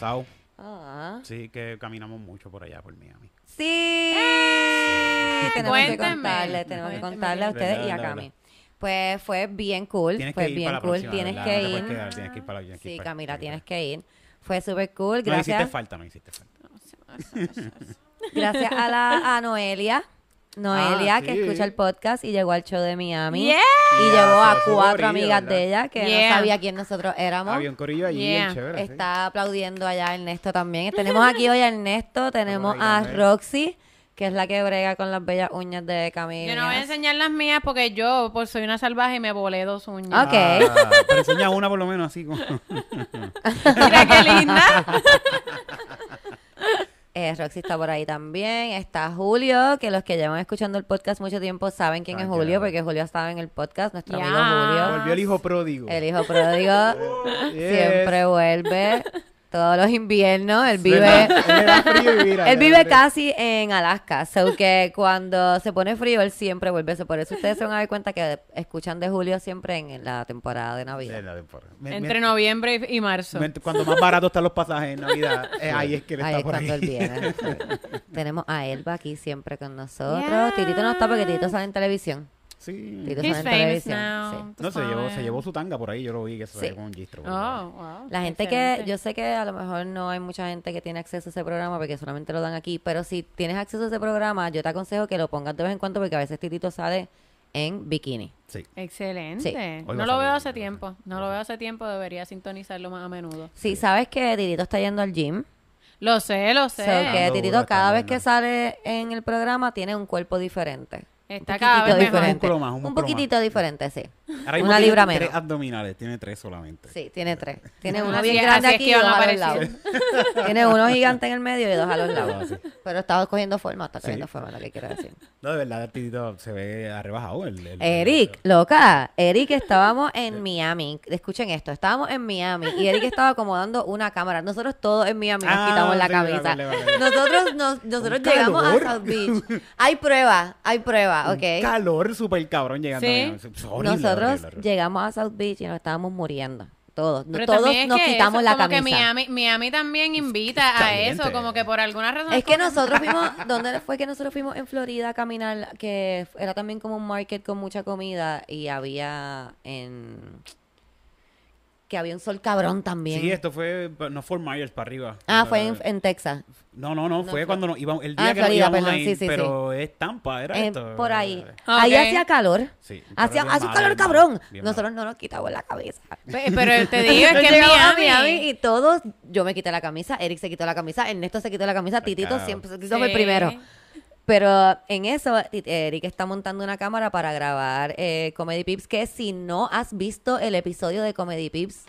cansado. Ah. Sí, que caminamos mucho por allá, por Miami. Sí. tenemos que Cuénteme, contarle, tenemos que contarle a ustedes y a Verdad, Cami. verdad. Pues fue bien cool, Tienes fue que ir bien para la cool, próxima, tienes ¿verdad? que No ir. quedar, tienes que ir para- tienes que ir Sí, para- Camila, tienes que ir. Fue súper cool, No hiciste gracias. falta, no hiciste falta. Gracias a la a Noelia. Noelia, Ah, que sí. escucha el podcast y llegó al show de Miami. Yeah. Y Yeah, llevó a cuatro amigas ¿verdad? de ella que Yeah. no sabía quién nosotros éramos. Había un corillo allí, Yeah. bien chévere. sí. Está aplaudiendo allá Ernesto también. Tenemos aquí hoy a Ernesto, tenemos a. Roxy, que es la que brega con las bellas uñas de Camila. Yo no voy a enseñar las mías porque yo pues, soy una salvaje y me volé dos uñas. Ok. Ah, pero enseña una por lo menos así. Como... Mira qué linda. Eh, Roxy está por ahí también. Está Julio, que los que llevan escuchando el podcast mucho tiempo saben quién Ah, es Julio, porque Julio estaba en el podcast, nuestro amigo Julio. Volvió el hijo pródigo. El hijo pródigo Yes. siempre vuelve. Todos los inviernos, él vive... Él vive casi en Alaska, so que cuando se pone frío él siempre vuelve. Por eso ustedes se van a dar cuenta que escuchan de Julio siempre en la temporada de Navidad. la temporada. Me- Entre me- noviembre y y marzo. me- cuando más barato están los pasajes en Navidad, eh, ahí es que él Ahí está es por cuando ahí. él viene. sí. Tenemos a Elba aquí siempre con nosotros. Titito no está porque Titito sale en televisión. Sí. Titito He's sale en famous now. sí. No, se llevó, se llevó su tanga por ahí, yo lo vi que se Sí. llevó un gistro. Oh, wow. La gente que, yo sé que a lo mejor no hay mucha gente que tiene acceso a ese programa porque solamente lo dan aquí, pero si tienes acceso a ese programa, yo te aconsejo que lo pongas de vez en cuando porque a veces Titito sale en bikini. Sí. Excelente. Sí. No lo veo hace tiempo. No lo veo hace tiempo. Debería sintonizarlo más a menudo. Si sabes que Titito está yendo al gym, Lo sé, lo sé. so que Titito cada vez que sale en el programa tiene un cuerpo diferente. Está un cada vez poquitito mejor. diferente. más, un poquitito diferente, sí. Ahora Una tiene libra tres menos. abdominales, tiene tres solamente. Sí, tiene tres. Tiene uno Así bien es- grande aquí y dos a los lados. tiene uno gigante en el medio y dos a los lados. Ah, sí. Pero está cogiendo forma, está cogiendo Sí. forma, lo que quiero decir. No, de verdad, el titito se ve arrebajado. El, el- Eric, loca, Eric, estábamos en Miami. Escuchen esto, estábamos en Miami y Eric estaba acomodando una cámara. Nosotros todos en Miami nos Ah, quitamos la sí, camisa. vale, vale, vale. Nosotros, nos, nosotros llegamos a. South Beach. Hay prueba, hay prueba, Calor súper cabrón llegando. Sí. Es horrible, Nosotros horrible, horrible. llegamos a South Beach y nos estábamos muriendo. Todos. Pero todos nos que quitamos eso, la como camisa. que Miami, Miami también invita a eso, como que por alguna razón. Es que como- nosotros fuimos, ¿dónde fue que nosotros fuimos en Florida a caminar? Que era también como un market con mucha comida y había en... Que había un sol cabrón también. Sí, esto fue, no Fort Myers para arriba. ah, fue en, en Texas. No, no, no, fue fue- cuando nos íbamos, el Ah, día que nos Florida, íbamos perdón, a ir, sí, sí, pero es Tampa, era Eh, esto. por ahí. Ok. Ahí hacía calor. Sí, Hacía, calor hace un calor cabrón. Nosotros no nos quitamos la. Pe- Pero te digo, es Nos que en a Miami, y todos, yo me quité la camisa, Eric se quitó la camisa, Ernesto se quitó la camisa, Titito siempre se quitó el Sí. primero. Pero en eso, Ti- Eric está montando una cámara para grabar eh, Comedy Pips, que si no has visto el episodio de Comedy Pips,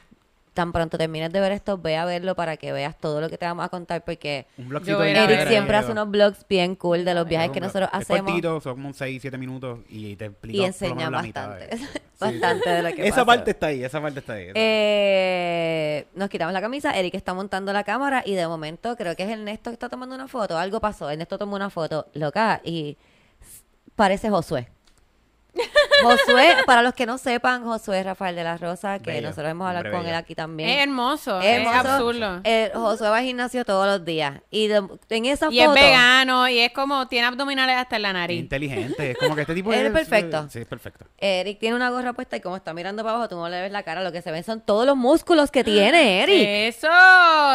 tan pronto termines de ver esto, ve a verlo para que veas todo lo que te vamos a contar, porque Un blogcito ver Eric siempre hace unos vlogs bien cool de los Es viajes que blog- nosotros es hacemos cortito, son como 6, 7 minutos y te explica y por lo enseña menos la mitad bastante, de- bastante de lo que Esa pasó. parte está ahí, esa parte está ahí. Eh, nos quitamos la camisa, Eric está montando la cámara y de momento creo que es Ernesto que está tomando una foto, algo pasó, Ernesto tomó una foto loca y parece Josué. Josué, para los que no sepan, Josué Rafael de la Rosa, que Bello, nosotros hemos hablado con él aquí también. es hermoso, Es es, hermoso. absurdo. Eh, Josué va al gimnasio todos los días y de- en esa Y es foto vegano y es como, tiene abdominales hasta en la Es nariz. inteligente, es como que este tipo es es perfecto. Sí, es perfecto. Eric tiene una gorra puesta y como está mirando para abajo, tú no le ves la cara, lo que se ven son todos los músculos que tiene Eric. Eso,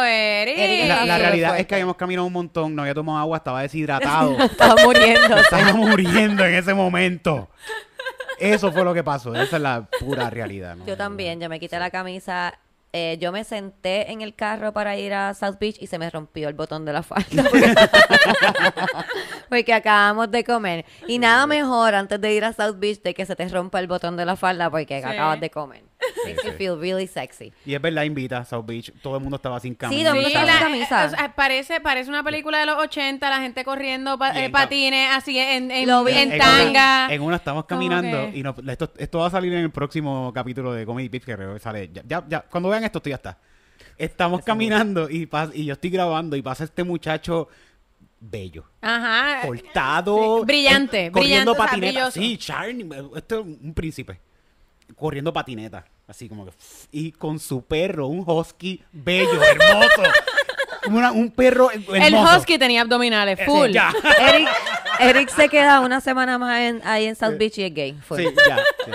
Eric. Eric La, realidad fuerte. es que habíamos caminado un montón, no había tomado agua, estaba deshidratado. Estaba muriendo. estaba muriendo en ese momento. Eso fue lo que pasó, esa es la pura realidad. ¿no? Yo también, yo me quité la camisa. eh, yo me senté en el carro para ir a South Beach y se me rompió el botón de la falda. Porque, porque acabamos de comer. Y nada mejor antes de ir a South Beach de que se te rompa el botón de la falda porque Sí. acabas de comer. Makes Sí, you sí. feel really sexy. Y es verdad, invita a South Beach, todo el mundo estaba sin camisa. Sí, todo el mundo estaba sin camisa. o sea, parece, parece una película de los 80, la gente corriendo pa- eh, patines así en, en, Lo vi. en En tanga. una, en una estamos caminando y nos- esto, esto va a salir en el próximo capítulo de Comedy Pips que creo que sale. Ya, ya, ya, cuando vean esto, esto ya está. Estamos caminando y, pas- y yo estoy grabando y pasa este muchacho bello, Ajá. cortado, Sí, brillante, eh, corriendo brillante, patineta. Sí, Charlie, esto es un príncipe. Corriendo patineta, así como que. Y con su perro, un husky bello, hermoso. una- un perro El husky tenía abdominales, Eh, full. sí, ya. Eric, Eric se queda una semana más en- ahí en South Beach y es gay. full. Sí, ya. sí.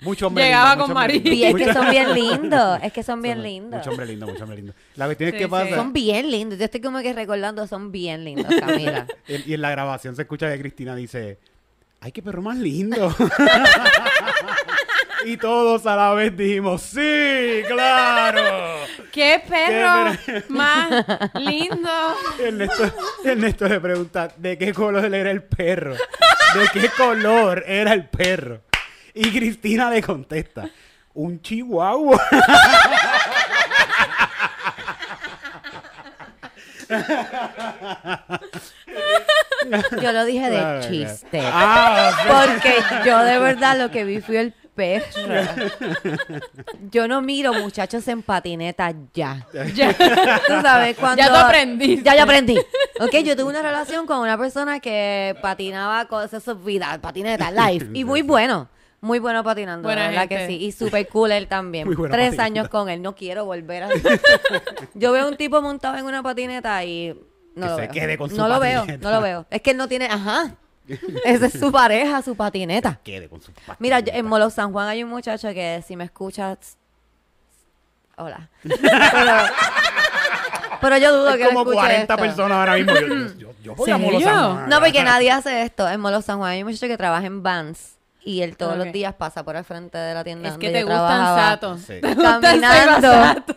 Mucho hombre Llegaba lindo, con María. Y es que son bien lindos, es que son bien lindos. Mucho hombre lindo, mucho hombre lindo. La cuestión es Sí, que sí. pasa. Son bien lindos. Yo estoy como que recordando, son bien lindos, Camila. Y y en la grabación se escucha que Cristina dice: ¡Ay, qué perro más lindo! y todos a la vez dijimos: ¡Sí, claro! ¡Qué perro Qué más lindo! Ernesto, Ernesto le pregunta: ¿de qué color era el perro? ¿De qué color era el perro? Y Cristina le contesta: Un chihuahua. Yo lo dije de Claro, claro. chiste. Ah, Porque yo de verdad lo que vi fue el perro. Yo no miro muchachos en patineta ya. Ya. Tú sabes cuando... Ya tú aprendiste. Ya yo aprendí. Ok, yo tuve una relación con una persona que patinaba cosas su vida, patineta, live. Y muy bueno. Muy bueno patinando, Buena la verdad gente. que sí. Y super cool él también. Muy bueno Tres patinando. años con él. No quiero volver a... yo veo un tipo montado en una patineta y... No Que lo se veo. quede con su no lo veo, no lo veo. Es que él no tiene... Ajá. Esa es su pareja, su patineta. quede con su Mira, yo- en Molo San Juan hay un muchacho que si me escuchas... Hola. Pero, pero yo dudo Es que él como escuche 40 esto. personas ahora mismo. Yo, yo, yo, yo voy a Molo. San Juan. No, porque nadie hace esto. En Molo San Juan hay un muchacho que trabaja en Vans y él todos Ok. los días pasa por el frente de la tienda Es donde que yo te gustan trabajaba, satos. Sí. Te gustan Caminando. satos.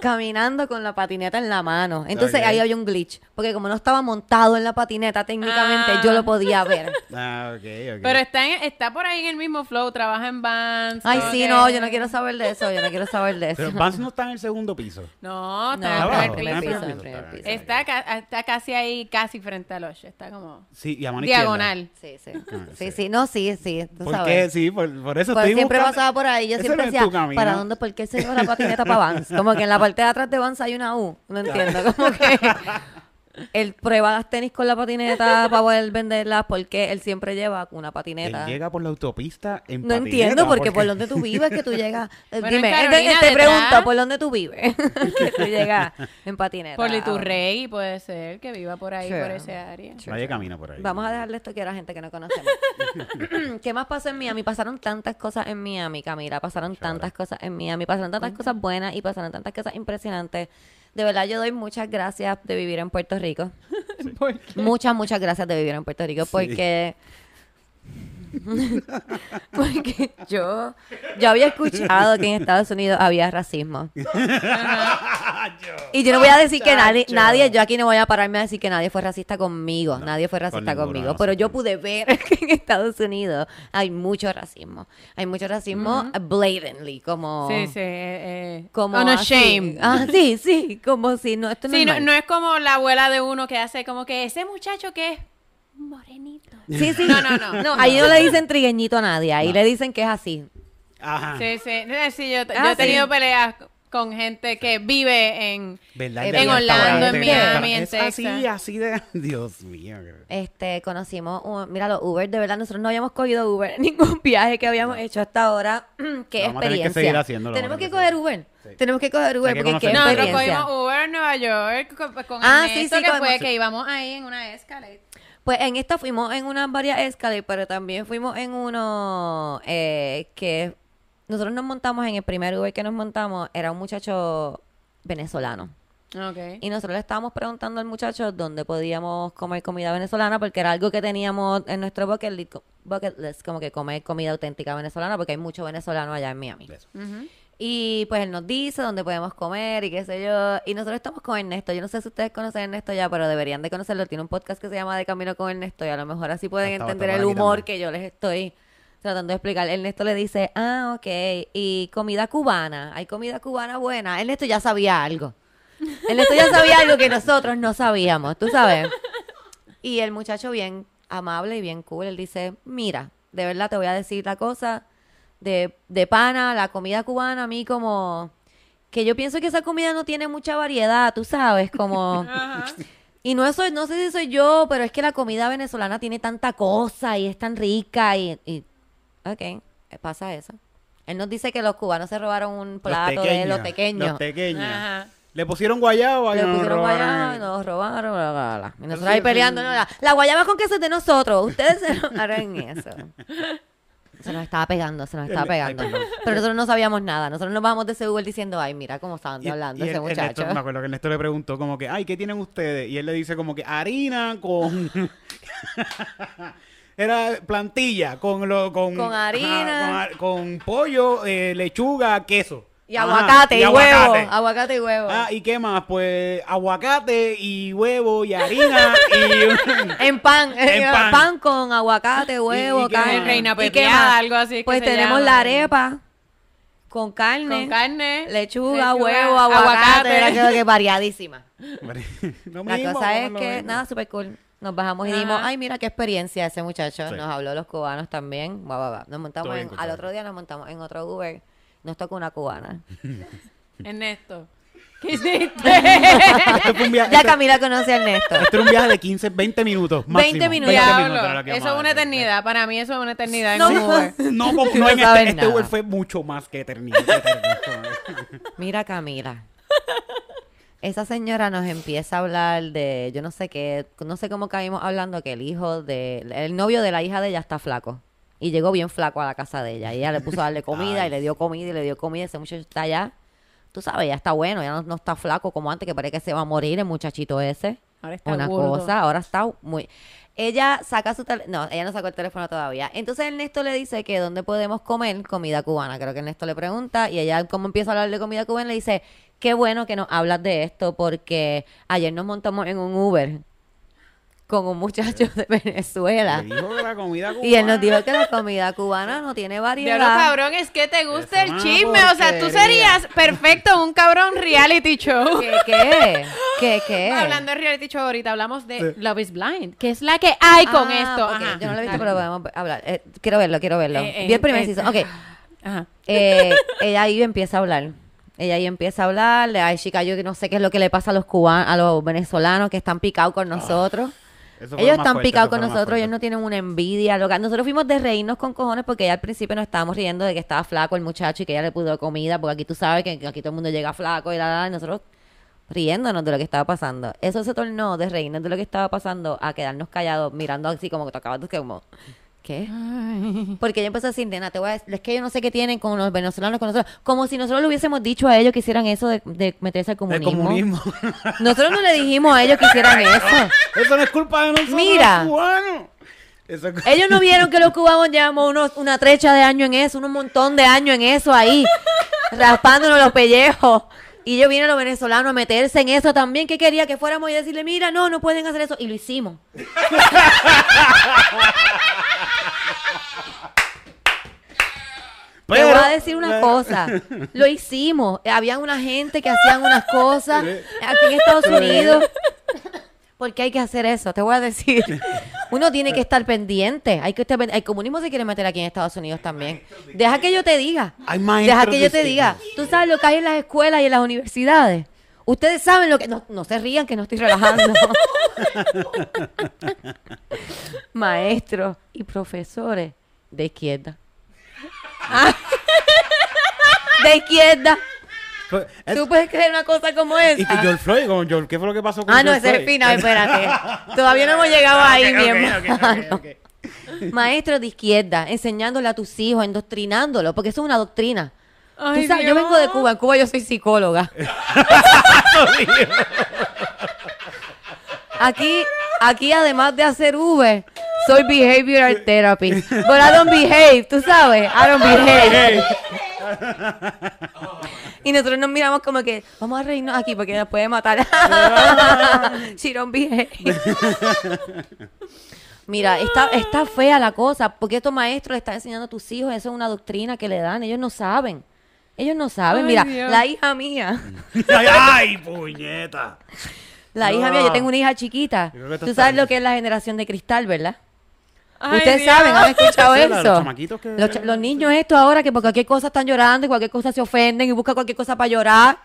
Caminando con la patineta en la mano. Entonces ahí había un glitch. Porque como no estaba montado en la patineta, técnicamente Ah. yo lo podía ver. Ah, ok, ok. Pero está, en- está por ahí en el mismo flow, trabaja en Vans. Ay, sí, no, yo no quiero saber de eso. Yo no quiero saber de eso. Pero Vance no está en el segundo piso. No, No, está Abajo, en el primer piso. piso, en primer Está piso. bien. Está, ca- está casi ahí, casi frente al Osh. Está como Sí, y a mano izquierda. diagonal. Sí, sí. Ah, Sí, sí. sí. No, sí, sí. Tú ¿Por sabes. qué? Sí, por, por eso Pues estoy siempre buscando- pasaba por ahí. Yo siempre no decía. ¿para dónde? ¿Por qué se lleva la patineta para Vans? Como que en la parte de atrás de hay una U. No entiendo. Como que él prueba las tenis con la patineta para poder venderlas porque él siempre lleva una Él patineta. llega por la autopista en No patineta, entiendo porque por donde tú vives que tú llegas. Eh, Bueno, Dime, en Carolina, te, te pregunto por dónde tú vives. que tú llegas en patineta. Por Liturrey puede ser que viva por ahí, Sí. por ese área. Nadie camina por ahí. Vamos a dejarle esto que era gente que no conocemos. ¿Qué más pasó en Miami? Pasaron tantas cosas en Miami, Camila. Pasaron tantas cosas en Miami. Pasaron tantas cosas buenas y pasaron tantas cosas impresionantes. De verdad, yo doy muchas gracias de vivir en Puerto Rico. Muchas, muchas gracias de vivir en Puerto Rico porque... porque yo, yo había escuchado que en Estados Unidos había racismo. Y yo no voy a decir que nadie, nadie, yo aquí no voy a pararme a decir que nadie fue racista conmigo, nadie fue racista conmigo, pero yo pude ver que en Estados Unidos hay mucho racismo, hay mucho racismo blatantly, como, Sí, sí. eh, eh, como unashamed. así. Ah, sí, sí, como si no, esto no Sí, es no, normal. no es como la abuela de uno que hace como que ese muchacho que es morenito. Sí, sí. No, no, no. No, ahí no le dicen trigueñito a nadie, ahí le dicen que es así. Ajá. Sí, sí. Sí, yo, yo Ah, he tenido sí. peleas con gente que vive en... ¿Verdad? En Orlando, en Miami, en es así, Texas. así de... Dios mío. Este, conocimos, un- mira, los Uber, de verdad, nosotros no habíamos cogido Uber en ningún viaje que habíamos hecho hasta ahora. Qué Vamos que experiencia. seguir haciéndolo, Tenemos que que coger Uber. Sí. Tenemos que coger Uber que porque qué conocer. No, nosotros experiencia. cogimos Uber en Nueva York con, con Ah, sí, Ernesto, sí, que cogimos- fue que íbamos ahí en una escalera. Pues en esta fuimos en unas varias escaleras, pero también fuimos en uno eh, que nosotros nos montamos en el primer Uber que nos montamos, era un muchacho venezolano. Ok. Y nosotros le estábamos preguntando al muchacho dónde podíamos comer comida venezolana, porque era algo que teníamos en nuestro bucket list, bucket list, como que comer comida auténtica venezolana, porque hay mucho venezolano allá en Miami. Y pues él nos dice dónde podemos comer y qué sé yo. Y nosotros estamos con Ernesto. Yo no sé si ustedes conocen a Ernesto ya, pero deberían de conocerlo. Tiene un podcast que se llama De Camino con Ernesto y a lo mejor así pueden Estaba- entender el humor que yo les estoy tratando de explicar. Ernesto le dice, ah, ok, y comida cubana. Hay comida cubana buena. Ernesto ya sabía algo. Ernesto ya sabía algo que nosotros no sabíamos, tú sabes. Y el muchacho bien amable y bien cool, él dice, mira, de verdad te voy a decir la cosa de, de pana, la comida cubana, a mí como que yo pienso que esa comida no tiene mucha variedad, tú sabes, como... Ajá. Y no eso, no sé si soy yo, pero es que la comida venezolana tiene tanta cosa y es tan rica y... y ok, pasa eso. Él nos dice que los cubanos se robaron un plato de los pequeños. Los pequeños. Ajá. Le pusieron guayaba y Le nos pusieron robaron guayaba y nos robaron, bla, bla, bla. Y nosotros sí, ahí peleando, no, la, la guayaba con queso es de nosotros. Ustedes se nos harán eso. Se nos estaba pegando, se nos estaba El- pegando. Pero nosotros no sabíamos nada. Nosotros nos bajamos de ese Uber diciendo, ay, mira cómo estaban Y- hablando y ese el- muchacho. Me acuerdo que Ernesto le preguntó como que, ay, ¿qué tienen ustedes? Y él le dice como que harina con... Era plantilla, con lo, con, Con harina. con, con pollo, eh, lechuga, queso. Y Ajá, aguacate y, huevo. aguacate. Aguacate y huevo. Ah, ¿y qué más? Pues aguacate y huevo y harina y... En pan, En eh, pan. pan. con aguacate, huevo, y qué carne. Reina ¿Y qué pepiada, más? algo así Pues tenemos llama. la arepa con carne, Con carne. lechuga, huevo, aguacate. Era creo que variadísima. Lo La mismo, cosa es que, mismo. nada, súper cool. Nos bajamos y dijimos, ay, mira qué experiencia ese muchacho. Sí. Nos habló los cubanos también. Va, va, va. Nos montamos en- al otro día nos montamos en otro Uber. Nos tocó una cubana. Ernesto. ¿Qué hiciste? Esto fue un viaje, Ya esto- Camila conoce a Ernesto. esto era un viaje de 15, 20 minutos. 20 máximo. minutos. Diablo, era lo que eso es una eternidad. Para mí eso es una eternidad en No. un Uber. No, como, No no, en este, este nada. Uber fue mucho más que eternidad. que eternidad. Mira, Camila. Esa señora nos empieza a hablar de, yo no sé qué, no sé cómo caímos hablando que el hijo de, el novio de la hija de ella está flaco. Y llegó bien flaco a la casa de ella. Y ella le puso a darle comida y le dio comida y le dio comida. Ese muchacho está allá. Tú sabes, ya está bueno, ya no, no está flaco como antes, que parece que se va a morir el muchachito ese. Ahora está Una gordo. cosa, ahora está muy... Ella saca su teléfono, no, ella no sacó el teléfono todavía. Entonces Ernesto le dice que dónde podemos comer comida cubana. Creo que Ernesto le pregunta y ella como empieza a hablar de comida cubana le dice, qué bueno que nos hablas de esto porque ayer nos montamos en un Uber con un muchacho de Venezuela. Le dijo que la comida Y él nos dijo que la comida cubana no tiene variedad. cabrón, es que te gusta el chisme. O sea, tú serías perfecto en un cabrón reality show. ¿Qué, qué? ¿Qué, qué? Hablando de reality show, ahorita hablamos de Sí. Love is Blind, que es la que hay con Ah, esto. Ajá. Yo no lo he visto, pero podemos hablar. Eh, quiero verlo, quiero verlo. Eh, eh, Vi el primer eh, season. Ok. Ajá. Eh, ella ahí empieza a hablar. Ella ahí empieza a hablar. Ay, chica, yo que no sé qué es lo que le pasa a los cubanos, a los venezolanos que están picados con nosotros. Eso fue Ellos están picados con nosotros, ellos no tienen una envidia. Loca. Nosotros fuimos de reírnos con cojones porque ya al principio nos estábamos riendo de que estaba flaco el muchacho y que ella le pudo comida, porque aquí tú sabes que aquí todo el mundo llega flaco y la, la, y nosotros riéndonos de lo que estaba pasando. Eso se tornó de reírnos de lo que estaba pasando a quedarnos callados, mirando así como que te acabas de como, ¿qué? Porque ella empezó a decir, nena, te voy a decir, es que yo no sé qué tienen con los venezolanos, con nosotros. Como si nosotros le hubiésemos dicho a ellos que hicieran eso de, de meterse al El comunismo. comunismo. Nosotros no le dijimos a ellos que hicieran eso. Eso no es culpa de nosotros, Mira. los cubanos. Eso es- Ellos no vieron que los cubanos llevamos unos, una trecha de años en eso, un montón de años en eso ahí, raspándonos los pellejos. Y ellos vienen los venezolanos a meterse en eso también. que quería que fuéramos y decirle, mira, no, no pueden hacer eso? Y lo hicimos. Te voy a decir una cosa. Lo hicimos. Había una gente que hacían unas cosas aquí en Estados Unidos. ¿Por qué hay que hacer eso? Te voy a decir. Uno tiene que estar pendiente. Hay que estar El comunismo se quiere meter aquí en Estados Unidos también. Deja que yo te diga. Deja que yo te diga. Tú sabes lo que hay en las escuelas y en las universidades. Ustedes saben lo que... No, no se rían que no estoy relajando. Maestros y profesores de izquierda. De izquierda. Es- ¿Tú puedes creer una cosa como y esa? que George Floyd, con George- ¿qué fue lo que pasó con Ah, no, George ese es el Floyd? final, espérate. Todavía no hemos llegado ahí, mi Ok, hermano. ok, ok, ok. Maestros de izquierda, enseñándole a tus hijos, endoctrinándolo, porque eso es una doctrina. Tú sabes, yo vengo de Cuba, en Cuba yo soy psicóloga. Aquí, aquí además de hacer Uber, soy behavioral therapy. But I don't behave, tú sabes, I don't behave. Y nosotros nos miramos como que, vamos a reírnos aquí porque nos puede matar. She don't behave. Mira, está, está fea la cosa, porque estos maestros le están enseñando a tus hijos, eso es una doctrina que le dan, ellos no saben. Ellos no saben. Ay, Mira, Dios. la hija mía, ay, puñeta. la hija No. mía, yo tengo una hija chiquita. Tú sabes bien. lo que es la generación de cristal, ¿verdad? Ay, Ustedes Dios. saben, han escuchado Sí, la- los eso. chamaquitos que- Los, niños estos ahora que por cualquier cosa están llorando y cualquier cosa se ofenden y buscan cualquier cosa para llorar.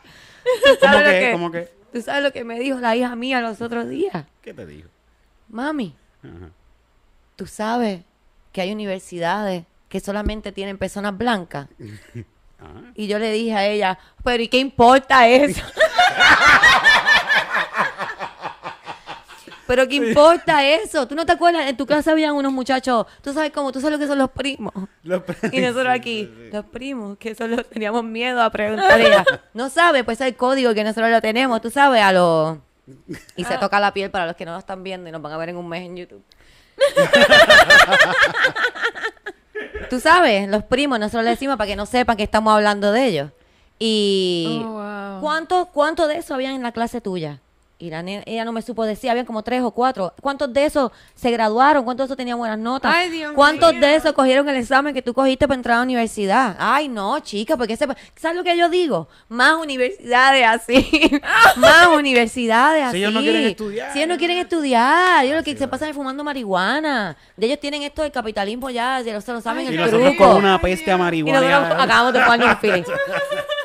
¿Tú ¿Cómo sabes lo que? ¿Cómo que? ¿Tú sabes lo que me dijo la hija mía los otros días? ¿Qué te dijo? Mami, Ajá. tú sabes que hay universidades que solamente tienen personas blancas. Ah. Y yo le dije a ella, pero ¿y qué importa eso? Pero ¿qué importa eso? ¿Tú no te acuerdas? En tu casa habían unos muchachos, tú sabes cómo, tú sabes lo que son los primos. Los- Y nosotros aquí, los primos, que eso lo teníamos miedo a preguntarle. No sabe, pues es el código que nosotros lo tenemos, tú sabes, a los... Y se toca la piel para los que no lo están viendo y nos van a ver en un mes en YouTube. Tú sabes, los primos, nosotros le decimos para que no sepan que estamos hablando de ellos. Y Oh, wow. ¿cuánto, ¿cuánto de eso había en la clase tuya? Y la nena- ella no me supo decir, habían como tres o cuatro. ¿Cuántos de esos se graduaron? ¿Cuántos de esos tenían buenas notas? Ay, Dios ¿Cuántos de esos cogieron el examen que tú cogiste para entrar a la universidad? Ay, no, chica, porque se... ¿sabes lo que yo digo? Más universidades así. Más universidades así. Si ellos no quieren estudiar. Si ellos no quieren estudiar. Ellos lo que se pasan es fumando marihuana. De ellos tienen esto del capitalismo ya, lo- se lo saben Y el nosotros truco. con una peste a Y nosotros acabamos de ponernos un feeling.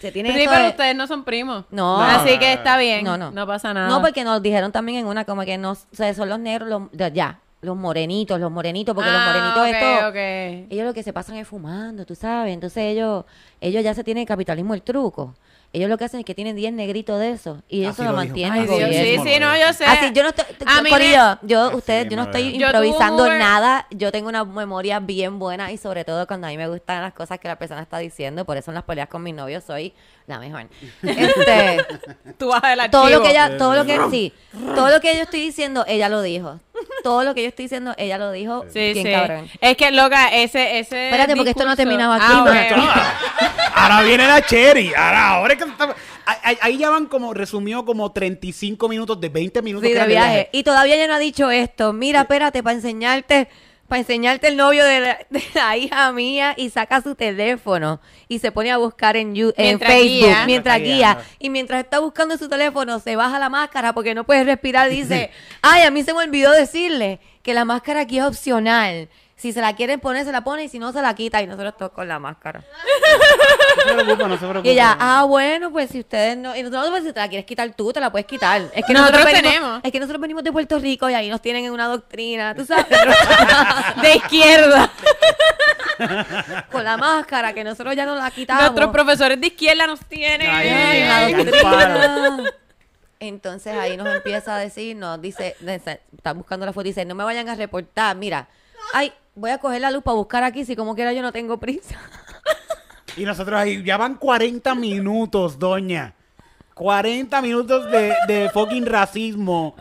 Se tiene Sí, esto pero de- ustedes no son primos. No. Así que está bien. No, no. No pasa nada. No, porque nos dijeron también en una como que no, o sea, son los negros, los, de allá, los morenitos, los morenitos, porque los Ah, morenitos ok, estos, ok. ellos lo que se pasan es fumando, tú sabes, entonces ellos, ellos ya se tienen el capitalismo el truco. Ellos lo que hacen es que tienen 10 negritos de eso y Así eso lo lo mantiene Ay, Dios, sí, sí, no, yo sé. Así, yo no estoy, A mí Corillo, me- yo, ustedes, yo no estoy improvisando nada, yo tengo una memoria bien buena y sobre todo cuando a mí me gustan las cosas que la persona está diciendo, por eso en las peleas con mi novio soy la mejor. Este, Tú vas el archivo. todo lo que ella, todo lo que sí, todo lo que yo estoy diciendo, ella lo dijo. Todo lo que yo estoy diciendo, ella lo dijo. Sí, bien sí. cabrón. Es que, loca, ese, ese Espérate, porque esto no terminado aquí, Ah, pero- ok, ok. Ahora viene la cherry. Ahora, ahora es que está- ahí- ya van como, resumió como 35 minutos de 20 minutos. Sí, que de viaje. Y todavía ella no ha dicho esto. Mira, espérate, para enseñarte, para enseñarte el novio de la, de la hija mía y saca su teléfono y se pone a buscar en, You- en Mientras Facebook guía. mientras Mientras guía. guía. Y mientras está buscando su teléfono, se baja la máscara porque no puede respirar. Dice, ay, a mí se me olvidó decirle que la máscara aquí es opcional. Si se la quieren poner, se la pone y si no, se la quita. Y nosotros todos con la máscara. No se preocupa, no se preocupa. Y ella, ah, bueno, pues si ustedes no. Y nosotros, pues si te la quieres quitar tú, te la puedes quitar. Es que Nosotros venimos- tenemos. Es que nosotros venimos de Puerto Rico y ahí nos tienen en una doctrina, tú sabes. De izquierda. Con la máscara, que nosotros ya no la quitamos. Nuestros profesores de izquierda nos tienen. Ay, Ay, la ay, doctrina. Entonces ahí nos empieza a decir, nos dice, dice- está buscando la foto y dice, no me vayan a reportar, mira, ay, voy a coger la luz para buscar aquí, si como quiera yo no tengo prisa. Y nosotros ahí, ya van 40 minutos, doña. 40 minutos de, de fucking racismo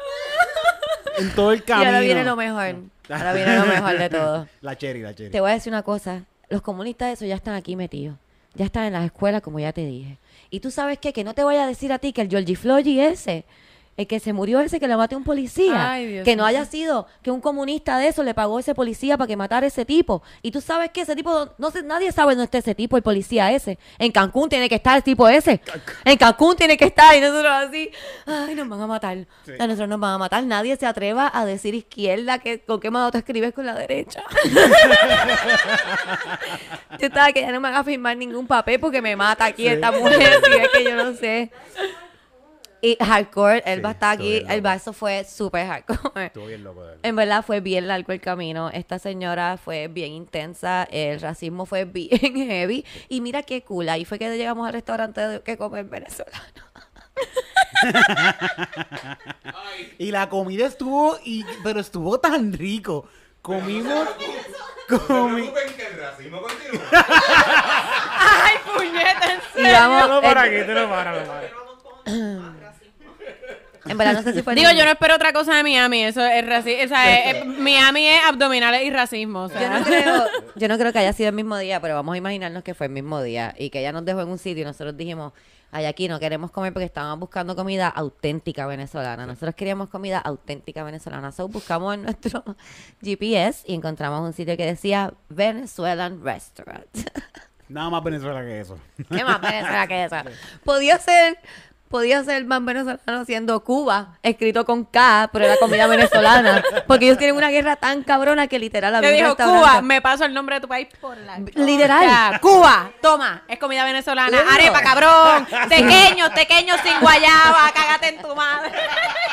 en todo el Y camino. ahora viene lo mejor, ahora viene lo mejor de todo. La cherry, la cherry. Te voy a decir una cosa. Los comunistas eso ya están aquí metidos. Ya están en las escuelas, como ya te dije. Y tú sabes qué? Que no te vaya a decir a ti que el Georgie Floyd ese, el que se murió ese, que le mató a un policía. Ay, Dios que no haya sido que un comunista de eso le pagó a ese policía para que matara a ese tipo. Y tú sabes que ese tipo, no sé, nadie sabe dónde está ese tipo, el policía ese. En Cancún tiene que estar el tipo ese. En Cancún tiene que estar. Y nosotros así, ay, nos van a matar. A nosotros nos van a matar. Nadie se atreva a decir izquierda, que, con qué mano te escribes con la derecha. Yo estaba que ya no me haga firmar ningún papel porque me mata aquí esta mujer. Si es que yo no sé. Y hardcore, él Sí, va a estar aquí. El vaso fue súper hardcore. Estuvo bien loco. En verdad fue bien largo el camino. Esta señora fue bien intensa. El racismo fue bien heavy. Y mira qué cool. Ahí fue que llegamos al restaurante que comer venezolano. Y la comida estuvo, y, pero estuvo tan rico. Comimos. No se Comi, preocupen que el racismo continúa. Ay, puñeta, en Y para eh, aquí, tíralo para, tíralo para. en verdad no sé si fue. Digo, yo no espero otra cosa de Miami. Eso es racismo. O sea, es- es- Miami es abdominales y racismo. o sea. Yo no, creo, yo no creo que haya sido el mismo día, pero vamos a imaginarnos que fue el mismo día y que ella nos dejó en un sitio y nosotros dijimos, ay, aquí no queremos comer porque estábamos buscando comida auténtica venezolana. Nosotros queríamos comida auténtica venezolana. So buscamos en nuestro GPS y encontramos un sitio que decía Venezuelan Restaurant. Nada más Venezuela que eso. ¿Qué más venezolana que esa? Podía ser, podía ser más venezolano siendo Cuba, escrito con K, pero era comida venezolana. Porque ellos tienen una guerra tan cabrona que literal un dijo Cuba, me paso el nombre de tu país por la. Literal. Cuba, toma, es comida venezolana. Arepa, cabrón. Tequeño, tequeño sin guayaba, cágate en tu madre.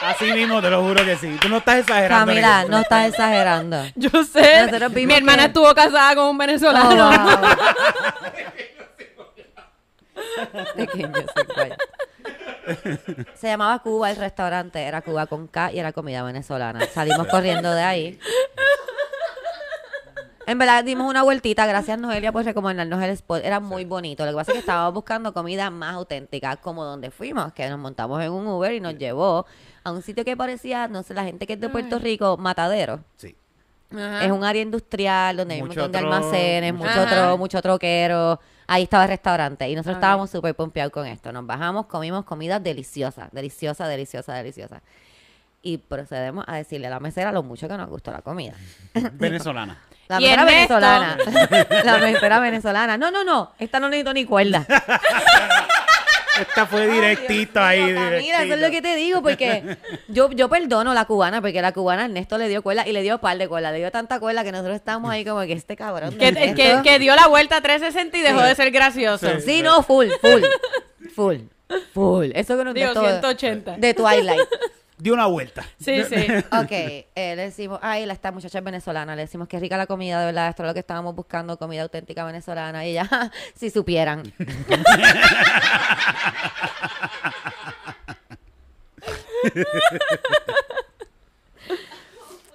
Así mismo, te lo juro que sí. Tú no estás exagerando. Camila, Nico. no estás exagerando. Yo sé. Mi vimos hermana que- estuvo casada con un venezolano. Oh, wow. Pequeño, sí, vaya. Se llamaba Cuba el restaurante, era Cuba con K y era comida venezolana. Salimos corriendo de ahí. En verdad dimos una vueltita, gracias Noelia por recomendarnos el spot, era muy bonito. Lo que pasa es que estábamos buscando comida más auténtica, como donde fuimos, que nos montamos en un Uber y nos llevó a un sitio que parecía, no sé, la gente que es de Puerto Rico, Matadero. Sí. Ajá. Es un área industrial donde hay un montón de almacenes, mucho, tro, mucho troquero. Ahí estaba el restaurante y nosotros estábamos súper pompeados con esto. Nos bajamos, comimos comida deliciosa, deliciosa, deliciosa, deliciosa. Y procedemos a decirle a la mesera lo mucho que nos gustó la comida. Venezolana. La mesera venezolana. la mesera venezolana. No, no, no. Esta no necesito ni cuerda. Esta fue directita ahí. Mira, eso es lo que te digo, porque yo, yo perdono a la cubana, porque la cubana Ernesto le dio cuerda y le dio par de cuerda. Le dio tanta cuerda que nosotros estábamos ahí como que este cabrón. Que, que, que dio la vuelta a 360 y dejó de ser gracioso. Sí. Sí, no, full, full. Full. Full. Eso que nos Digo, Ernesto- 180. De Twilight. Dio una vuelta. Sí, sí. Ok, eh, le decimos, ay, la- esta muchacha es venezolana, le decimos que rica la comida, de verdad, esto es lo que estábamos buscando, comida auténtica venezolana. Y ella, "Ja, si supieran.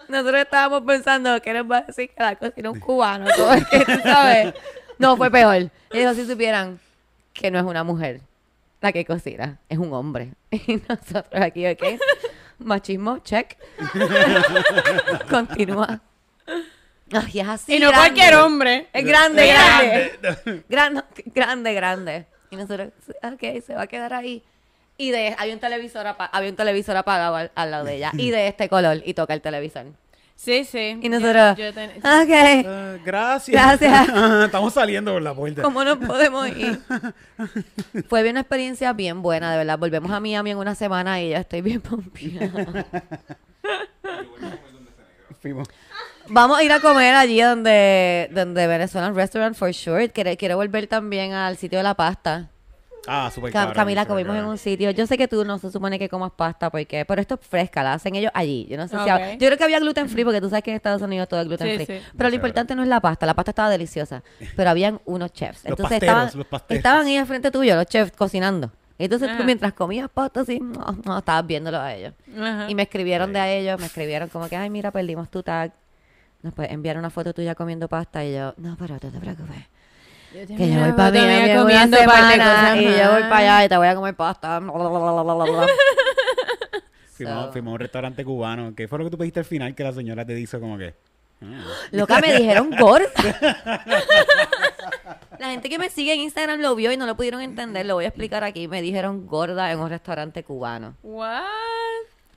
Nosotros estábamos pensando que nos va a decir que la cocina un cubano, sabes. No, fue peor. Y dijo, si supieran que no es una mujer la que cocina, es un hombre. Y nosotros aquí, ¿ok? Machismo, check. Continúa. Ay, es así. y no grande. cualquier hombre. Es grande, grande. Grande, grande, grande. Y nosotros, ok, se va a quedar ahí. Y de, había un televisor, apa- había un televisor apagado al, al lado de ella. Y de este color. Y toca el televisor. Sí, sí. Y nosotros, Yo- yo ten- ok, Eh, gracias. Gracias. Estamos saliendo por la puerta. ¿cómo nos podemos ir? Fue bien una experiencia bien buena, de verdad. Volvemos a Miami en una semana y ya estoy bien pompeada. Fuimos. Vamos a ir a comer allí donde, donde Venezuelan Restaurant for sure. Quiero, quiero volver también al sitio de la pasta. Ah, súper Cam- Camila, comimos en un sitio. Yo sé que tú no se supone que comas pasta porque, pero esto es fresca, la hacen ellos allí. Yo no sé si. Yo creo que había gluten free porque tú sabes que en Estados Unidos todo es gluten Sí, free. sí. Pero lo Chévere. importante no es la pasta, la pasta estaba deliciosa. Pero habían unos chefs. Los Entonces pasteros, estaban, los pasteros. estaban ahí al frente tuyo, los chefs cocinando. Entonces tú Ajá. mientras comías pasta así, no, no, estabas viéndolo a ellos. Ajá. Y me escribieron Sí. de a ellos, me escribieron como que, ay, mira, perdimos tu tag. Nos puedes enviar una foto tuya comiendo pasta. Y yo, no, pero no te preocupes. Yo Que yo voy para una comiendo semana y yo voy para allá y te voy a comer pasta. bla, bla, bla, bla, bla, bla, bla. Fuimos, So. fuimos a un restaurante cubano. ¿Qué fue lo que tú pediste al final que la señora te dijo como que? ah, Loca, me dijeron gorda. La gente que me sigue en Instagram lo vio y no lo pudieron entender. Lo voy a explicar aquí. Me dijeron gorda en un restaurante cubano. What?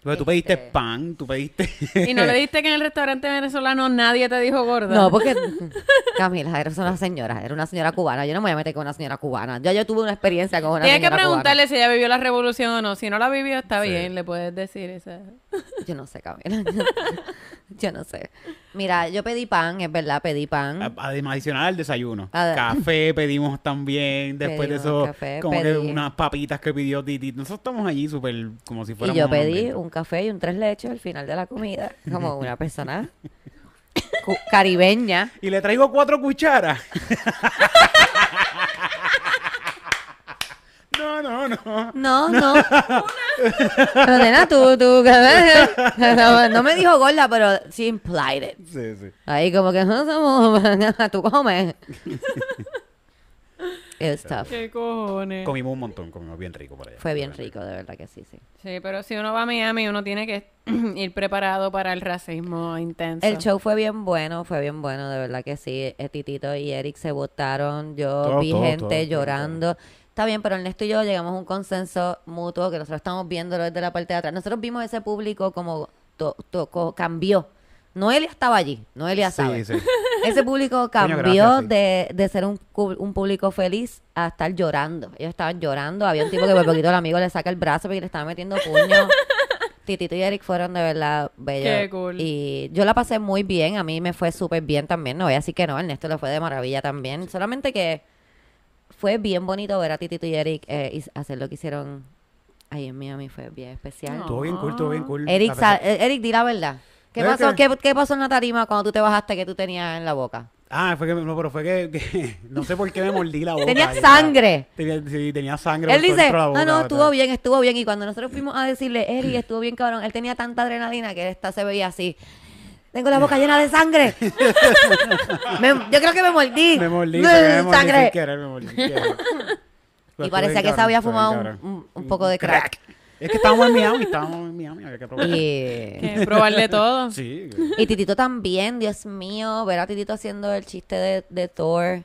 Pero tú pediste Este. pan, tú pediste... Y no le diste que en el restaurante venezolano nadie te dijo gorda. No, porque Camila, eres una señora, era una señora cubana. Yo no me voy a meter con una señora cubana. Ya yo tuve una experiencia con una Tienes que señora preguntarle si ella vivió la revolución o no. Si no la vivió, está Sí. bien, le puedes decir eso. Yo no sé, Camila. Yo no sé. Mira, yo pedí pan, es verdad, pedí pan. Además, adicional al desayuno. Café pedimos también. Después de eso, café, como que unas papitas que pidió Titi. Nosotros estamos allí súper como si Y fuéramos yo a un pedí un café y un tres leches al final de la comida, como una persona caribeña. Y le traigo cuatro cucharas. no, no, no. No, no. Pero nena, tú, tú, no, no me dijo gorda, pero sí implied it. Sí, sí. Ahí como que no somos, tú comes. It's tough. ¿Qué cojones? Comimos un montón, comimos bien rico por allá. Fue bien rico, de verdad que sí, sí. Sí, pero si uno va a Miami, uno tiene que ir preparado para el racismo intenso. El show fue bien bueno, fue bien bueno, de verdad que sí. Eh, Titito y Eric se votaron, yo Todo, vi todo, gente todo, todo, llorando. Está bien, pero Ernesto y yo llegamos a un consenso mutuo que nosotros estamos viéndolo desde la parte de atrás. Nosotros vimos ese público como to- tocó, cambió. Noelia estaba allí, Noelia sabe. Sí, sí. Ese público cambió gracias, sí. de, de ser un, un público feliz a estar llorando. Ellos estaban llorando. Había un tipo que por poquito el amigo le saca el brazo porque le estaba metiendo puño. Titito y Eric fueron de verdad bellos. Qué cool. Y yo la pasé muy bien. A mí me fue súper bien también. No voy a decir que no. Ernesto le fue de maravilla también. Solamente que fue bien bonito ver a Titito y Eric eh, y hacer lo que hicieron ahí en Miami. Fue bien especial. No. Todo bien cool, todo bien cool. Eric, sa- eh, Eric, di la verdad. ¿Qué ¿Es pasó, que? ¿Qué, qué pasó en la tarima cuando tú te bajaste que tú tenías en la boca? Ah, fue que, no, pero fue que, que no sé por qué me mordí la boca. Tenía sangre. Tenía, sí, tenía sangre. Él dice, ah, no, ¿verdad? estuvo bien, estuvo bien. Y cuando nosotros fuimos a decirle, Eri, estuvo bien, cabrón, él tenía tanta adrenalina que él está, se veía así. Tengo la boca llena de sangre. Me- yo creo que me mordí. Me mordí, Mm, me mordí sin sangre. querer, me mordí sin querer. Pero Y parecía que se había fumado un, cabrón. un- un poco de crack. Es que estábamos en Miami, estábamos en Miami, había que probar. Y, Que probar de todo. Sí. y Titito también, Dios mío, ver a Titito haciendo el chiste de, de Thor.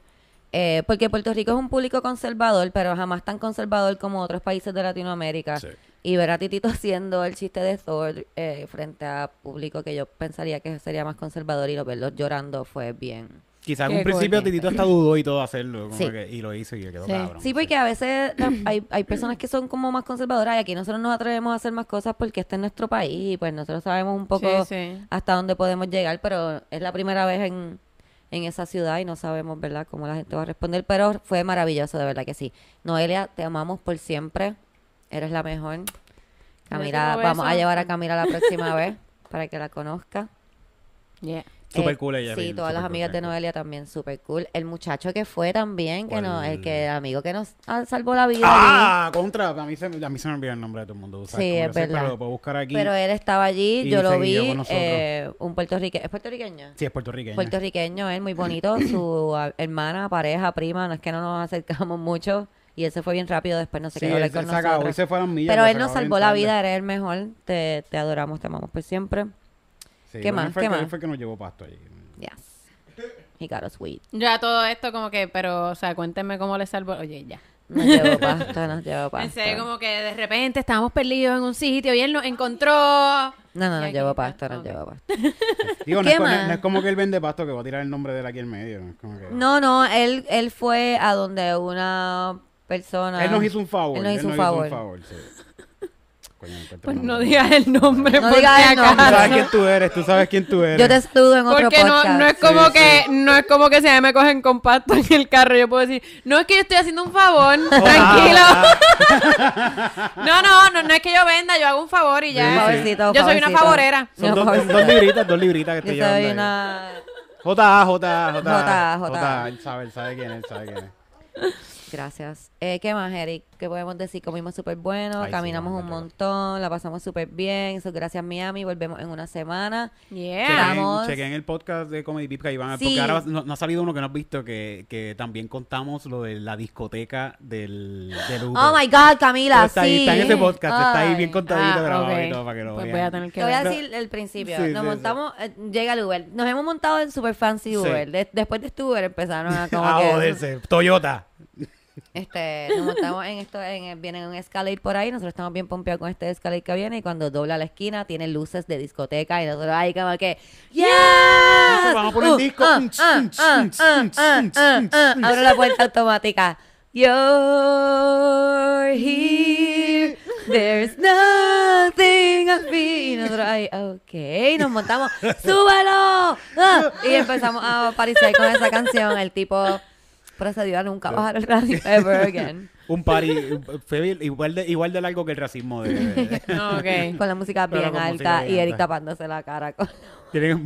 Eh, porque Puerto Rico es un público conservador, pero jamás tan conservador como otros países de Latinoamérica. Sí. Y ver a Titito haciendo el chiste de Thor eh, frente a público que yo pensaría que sería más conservador y lo verlos llorando fue bien. Quizás en un principio. Titito hasta dudó y todo hacerlo. como Sí. que- y lo hizo y le quedó Sí. cabrón. Sí, porque a veces la- hay, hay personas que son como más conservadoras y aquí nosotros nos atrevemos a hacer más cosas porque este es nuestro país y pues nosotros sabemos un poco Sí, sí. hasta dónde podemos llegar, pero es la primera vez en, en esa ciudad y no sabemos, ¿verdad?, cómo la gente va a responder, pero fue maravilloso, de verdad que sí. Noelia, te amamos por siempre, eres la mejor. Camila, vamos a llevar a Camila la próxima vez para que la conozca. Yeah. Súper Eh, cool ella, Sí, bien, todas las cool, amigas de. Noelia también, súper cool. El muchacho que fue también, que no, el que el amigo que nos ah, salvó la vida. allí. Ah, contra. A mí, se, a mí se me olvida el nombre de todo el mundo. sabes Sí, es verdad. Pero lo puedo buscar aquí. Pero él estaba allí, yo lo vi, eh, un puertorriqueño. ¿Es puertorriqueño? Sí, es puertorriqueño. Puertorriqueño, él muy bonito, su hermana, pareja, prima, no es que no nos acercamos mucho y él se fue bien rápido, después no se Sí, quedó él con se acabó nosotros. se fue a las millas. Pero pues, él nos salvó la tarde. vida, eres el mejor, te, te adoramos, te amamos por siempre. Sí, ¿Qué más? Fue ¿Qué más? él fue que nos llevó pasto allí. Yes. He got us weed. Ya todo esto como que, pero, o sea, cuéntenme cómo le salvo. Oye, ya. Nos llevó pasta, nos llevó Pensé pasta. como que de repente estábamos perdidos en un sitio y él nos encontró. No, no, nos llevó pasta, nos llevó pasta. Digo, no ¿Qué es, no- es como que él vende pasto que va a tirar el nombre de él aquí en medio. ¿no? Es como que- No, no, él, él fue a donde una persona... Él nos hizo un favor. Él nos hizo un favor. sí. Coño, no encuentro Pues no digas el nombre. No digas el nombre. Tú sabes quién tú eres, tú sabes quién tú eres. Yo te saludo en otro Porque no, podcast. no es como Sí, que, no es como que si a mí me cogen con pasto en el carro, yo puedo decir, no es que yo estoy haciendo un favor, Oh, tranquilo. ah, No, no, no, no es que yo venda, yo hago un favor y Sí, ya. sí. Favorcito, Yo soy una favorcito. favorera. Son No, dos, dos libritas, dos libritas que estoy Yo soy una... J, J, J. J, J. Él sabe, él sabe quién es, él sabe quién es. Gracias. Eh, ¿Qué más, Eric? ¿Qué podemos decir? Comimos súper bueno, Ay, sí, caminamos un montón, la pasamos súper bien. Eso, gracias, Miami. Volvemos en una semana. Yeah. Chequen. El podcast de Comedy Pip que ahí van a- Sí. Porque ahora no, no ha salido uno que no has visto que, que también contamos lo de la discoteca del, del Uber. Oh my God, Camila, está ahí, está en ese podcast, está ahí bien contadito Ah, grabado y todo para que lo Pues vean. voy a tener que Te voy a decir el principio. Sí, Nos sí, montamos, eh, llega el Uber. Nos hemos montado en super fancy Sí. Uber. De- después de este Uber empezaron a como Ah, que- joderse. Toyota. Este, nos montamos en esto, en, el- viene un Escalade por ahí, nosotros estamos bien pompeados con este Escalade que viene y cuando dobla la esquina tiene luces de discoteca y nosotros ahí como que ¡Yes! Vamos a poner Uh, disco. ah, mm, ah. mm. Abro la puerta automática. You're here. There's nothing I feel. Y nosotros ahí, ok, nos montamos, ¡súbelo! Y empezamos a aparecer con esa canción. El tipo procedió a nunca bajar el radio ever again. Un party fue igual de, igual de largo que el racismo de... Con la música bien alta música bien y Eric alta. tapándose la cara. Con... Tienen,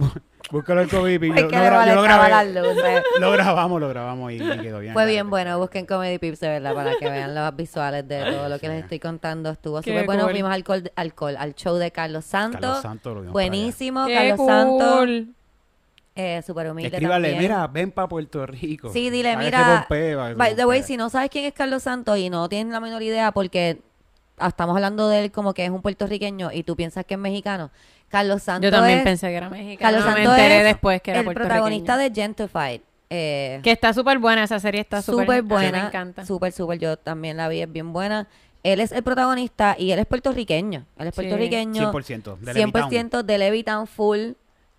búscalo el Comedy Pip. Es Yo, que no gra- yo lo grabé. grabamos, lo grabamos y, y quedó bien. Fue bien bueno, busquen Comedy Pips, de verdad, para que vean los visuales de todo lo que les estoy contando. Estuvo súper bueno. cool. Fuimos al, col- al, show de Carlos Santos. Carlos Santos lo vimos Buenísimo, Carlos Santos. Eh, súper humilde Escríbale, también. mira, ven para Puerto Rico. Sí, dile, mira. se By the way, si no sabes quién es Carlos Santos y no tienes la menor idea porque ah, estamos hablando de él como que es un puertorriqueño y tú piensas que es mexicano. Carlos Santos Yo también es pensé que era mexicano. Carlos me Santos enteré es después que era el protagonista puertorriqueño. de Gentrified. Eh, Que está súper buena esa serie, está súper buena. Me encanta. Súper, súper. Yo también la vi, es bien buena. Él es el protagonista y él es puertorriqueño. Él es Sí.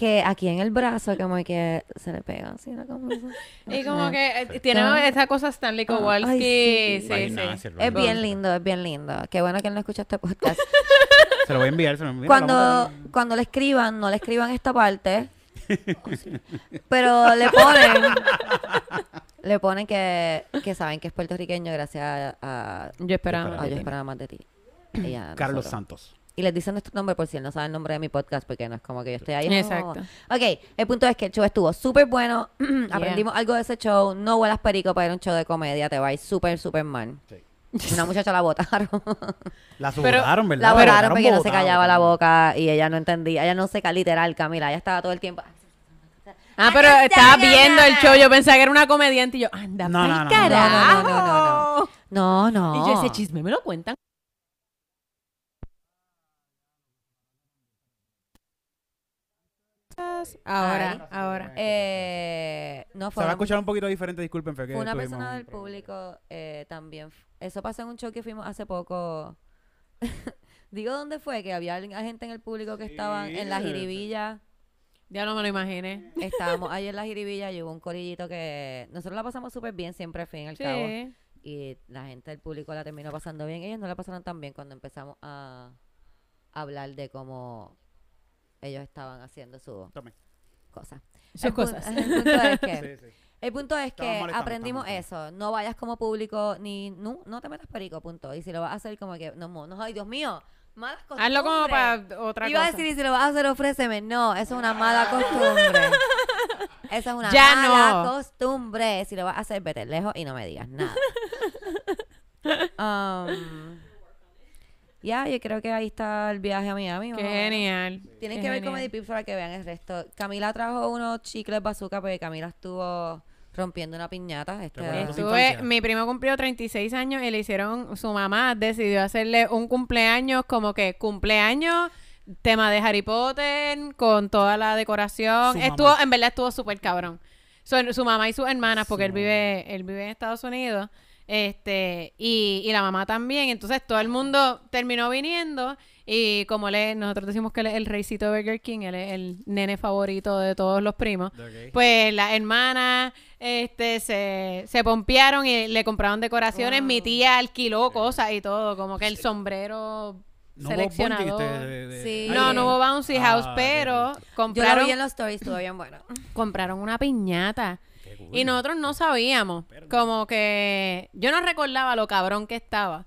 que aquí en el brazo como que se le pega así. Y como que eh, tiene Ah. esa cosa Stanley Ah, Kowalski. ay, sí. sí, Es ¿no? bien lindo, es bien lindo. Qué bueno que él no escucha este podcast. Se lo voy a enviar. Se lo cuando, cuando le escriban, no le escriban esta parte. Oh. Pero le ponen. le ponen que, que saben que es puertorriqueño gracias a. a- Yo esperaba. a yo esperaba más de ti. Carlos nosotros. Santos. Y les dicen nuestro nombre por si él no sabe el nombre de mi podcast, porque no es como que yo estoy ahí. Exacto. Ok, el punto es que el show estuvo súper bueno. Aprendimos algo de ese show. No huelas perico para ir a un show de comedia. Te va a ir súper, súper mal. Sí. Una muchacha la botaron. La sudaron, ¿verdad? la botaron porque no se callaba la boca y ella no entendía. Ella no se literal, Camila. Ella estaba todo el tiempo. Ah, pero estaba viendo el show. Yo pensaba que era una comediante y yo, anda, No, no, no, carajo. no, no, no, no, No, no. Y yo, ese chisme me lo cuentan. Ahora, Ay. ahora. Eh, no Se va a escuchar un poquito diferente, disculpen. Fue que fue una tuvimos persona un del problema. público eh, también. f- Eso pasó en un show que fuimos hace poco. Digo dónde fue, que había alguien- gente en el público que estaban en la Sí. jiribilla. Ya no me lo imaginé. Estábamos ahí en la jiribilla y hubo un corillito que nosotros la pasamos súper bien siempre, al fin y al cabo. Sí. Y la gente del público la terminó pasando bien. Ellos no la pasaron tan bien cuando empezamos a hablar de cómo ellos estaban haciendo su Tome. cosa. Sus El cosas. El punto es que, Sí, sí. el punto es que aprendimos eso. No vayas como público ni no, no te metas perico, punto. Y si lo vas a hacer como que no, mo- no ay Dios mío, malas costumbres. Hazlo como para otra Iba a cosa. decir, y si lo vas a hacer, ofréceme. No, eso es una mala costumbre. Esa es una Ya mala no. costumbre. Si lo vas a hacer, vete lejos y no me digas nada. Um, ya, yo creo que ahí está el viaje a Miami. Qué genial. Tienen Qué que ver. Comedy Pips para que vean el resto. Camila trajo unos chicles bazooka porque Camila estuvo rompiendo una piñata. Este, Estuve, mi primo cumplió 36 años y le hicieron, su mamá decidió hacerle un cumpleaños como que cumpleaños, tema de Harry Potter, con toda la decoración. Su estuvo, mamá. en verdad estuvo súper cabrón. Su, su mamá y sus hermanas, porque Su él vive, él vive en Estados Unidos, este, y, y la mamá también. Entonces todo el mundo terminó viniendo. Y como él es- nosotros decimos que él es el reycito de Burger King, él es el nene favorito de todos los primos. Pues las hermanas este, se, se pompearon y le compraron decoraciones. Wow. Mi tía alquiló cosas y todo, como que el sombrero No seleccionador. bungee de- de- de- Sí. No, de- no hubo Bouncy House, Ah, pero qué Yo lo compraron, vi en los stories, estuvo bien bueno. compraron una piñata. Y nosotros no sabíamos. Como que yo no recordaba lo cabrón que estaba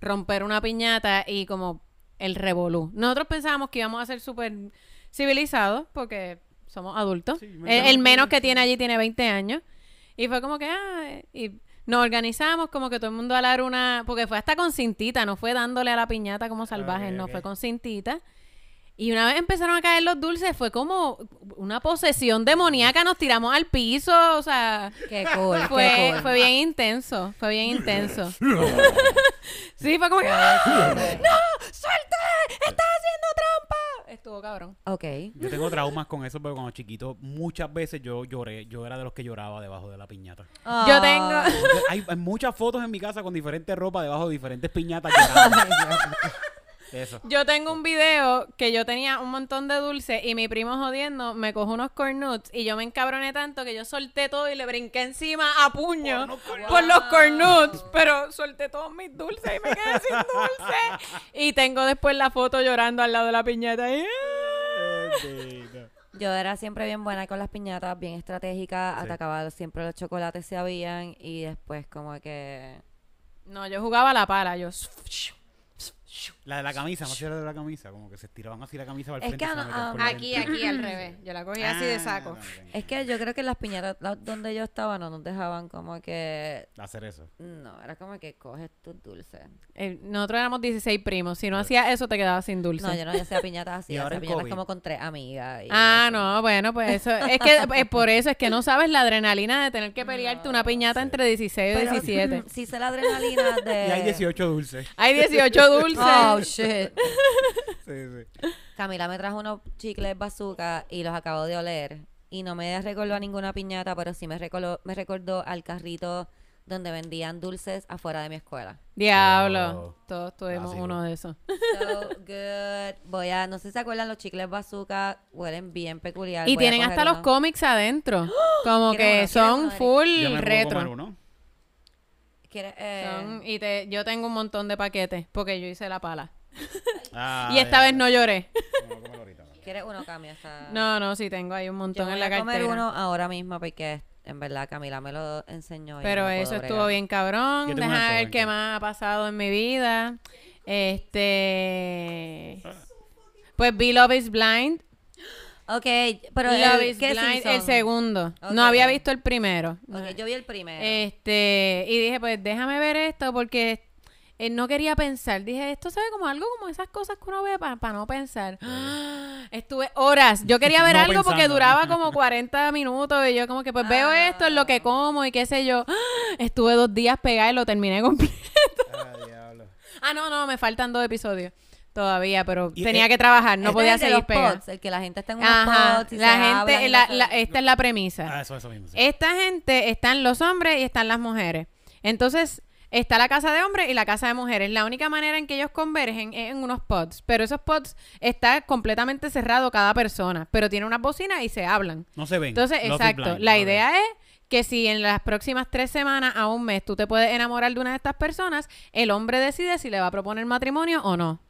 romper una piñata y como el revolú. Nosotros pensábamos que íbamos a ser súper civilizados porque somos adultos. Sí, el, me- el menos que tiene allí tiene 20 años. Y fue como que, ah, y nos organizamos como que todo el mundo a dar una, porque fue hasta con cintita, no fue dándole a la piñata como salvajes, ok, no fue con cintita. Y una vez empezaron a caer los dulces, fue como una posesión demoníaca, nos tiramos al piso, o sea, Qué cool, fue, qué cool. fue bien intenso, fue bien intenso. sí, fue como que, ¡ah! ¡No! ¡Suelte! ¡Estás haciendo trampa! Estuvo cabrón. Ok. Yo tengo traumas con eso, porque cuando chiquito muchas veces yo lloré. Yo era de los que lloraba debajo de la piñata. Yo tengo... Hay, hay muchas fotos en mi casa con diferentes ropas debajo de diferentes piñatas llorando. Eso. Yo tengo un video que yo tenía un montón de dulces y mi primo jodiendo me cojo unos cornuts y yo me encabroné tanto que yo solté todo y le brinqué encima a puño por los cornuts, pero solté todos mis dulces y me quedé sin dulces. Y tengo después la foto llorando al lado de la piñata. y, ¡ah! Yo era siempre bien buena con las piñatas, bien estratégica, Sí. atacaba siempre los chocolates se habían y después como que... No, yo jugaba a la pala, yo... La de la camisa, no sé si era de la camisa, como que se estiraban así la camisa para el Es frente. que Aquí, aquí al revés. Yo la cogía así de Ah, saco. también. Es que yo creo que las piñatas la- donde yo estaba no nos dejaban como que... Hacer eso. No, era como que coges tus dulces. Eh, nosotros éramos 16 primos. Si no hacías eso, te quedabas sin dulce. No, yo no hacía piñatas así, hacía piñatas como con tres amigas. y Ah, eso. no, bueno, pues eso. Es que es por eso es que no sabes la adrenalina de tener que pelearte una piñata entre 16 y Pero 17. sí sé la adrenalina de... Y hay 18 dulces. Hay 18 dulces. Oh, shit. Sí, sí. Camila me trajo unos chicles bazooka y los acabo de oler. Y no me recordó a ninguna piñata, pero sí me recordó, me recordó al carrito donde vendían dulces afuera de mi escuela. Diablo. Todos tuvimos uno de esos. So good. Voy a, no sé si se acuerdan, los chicles bazooka huelen bien peculiar. Y Voy tienen hasta los cómics adentro. Como ¿Quieres que son full Yo me puedo comer retro. uno. ¿Quieres, eh, Son- y te, yo tengo un montón de paquetes porque yo hice la pala. Ah, y esta ya. vez no lloré. ¿Quieres uno, Cami? Está... No, no, sí tengo ahí un montón voy en la a comer cartera. uno ahora mismo porque en verdad Camila me lo enseñó. y Pero no eso estuvo bregar. bien cabrón. Deja ver qué más ha pasado en mi vida. Este. Pues vi Love is Blind. Ok, pero Love el, is ¿qué Blind, season? el segundo. No había visto el primero. Ok, yo vi el primero. Este, y dije, pues déjame ver esto porque eh, no quería pensar. Dije, esto se ve como algo como esas cosas que uno ve para no pensar. Estuve horas. Yo quería ver No algo porque duraba como 40 minutos y yo como que pues veo Ah. esto, es lo que como y qué sé yo. Estuve dos días pegada y lo terminé completo. Ah, diablo. ah, no, no, me faltan dos episodios todavía, pero Y, tenía eh, que trabajar, no Este podía es el de seguir los pegada. pods, el que la gente está en unos Ajá, pods y la se gente, la- la- esta es la premisa. Ah, eso, eso mismo. sí. Esta gente están los hombres y están las mujeres. Entonces, está la casa de hombres y la casa de mujeres. La única manera en que ellos convergen es en unos pods. Pero esos pods está completamente cerrado cada persona. Pero tiene unas bocinas y se hablan. No se ven. Entonces, Love exacto. La idea es que si en las próximas tres semanas a un mes tú te puedes enamorar de una de estas personas, el hombre decide si le va a proponer matrimonio o no.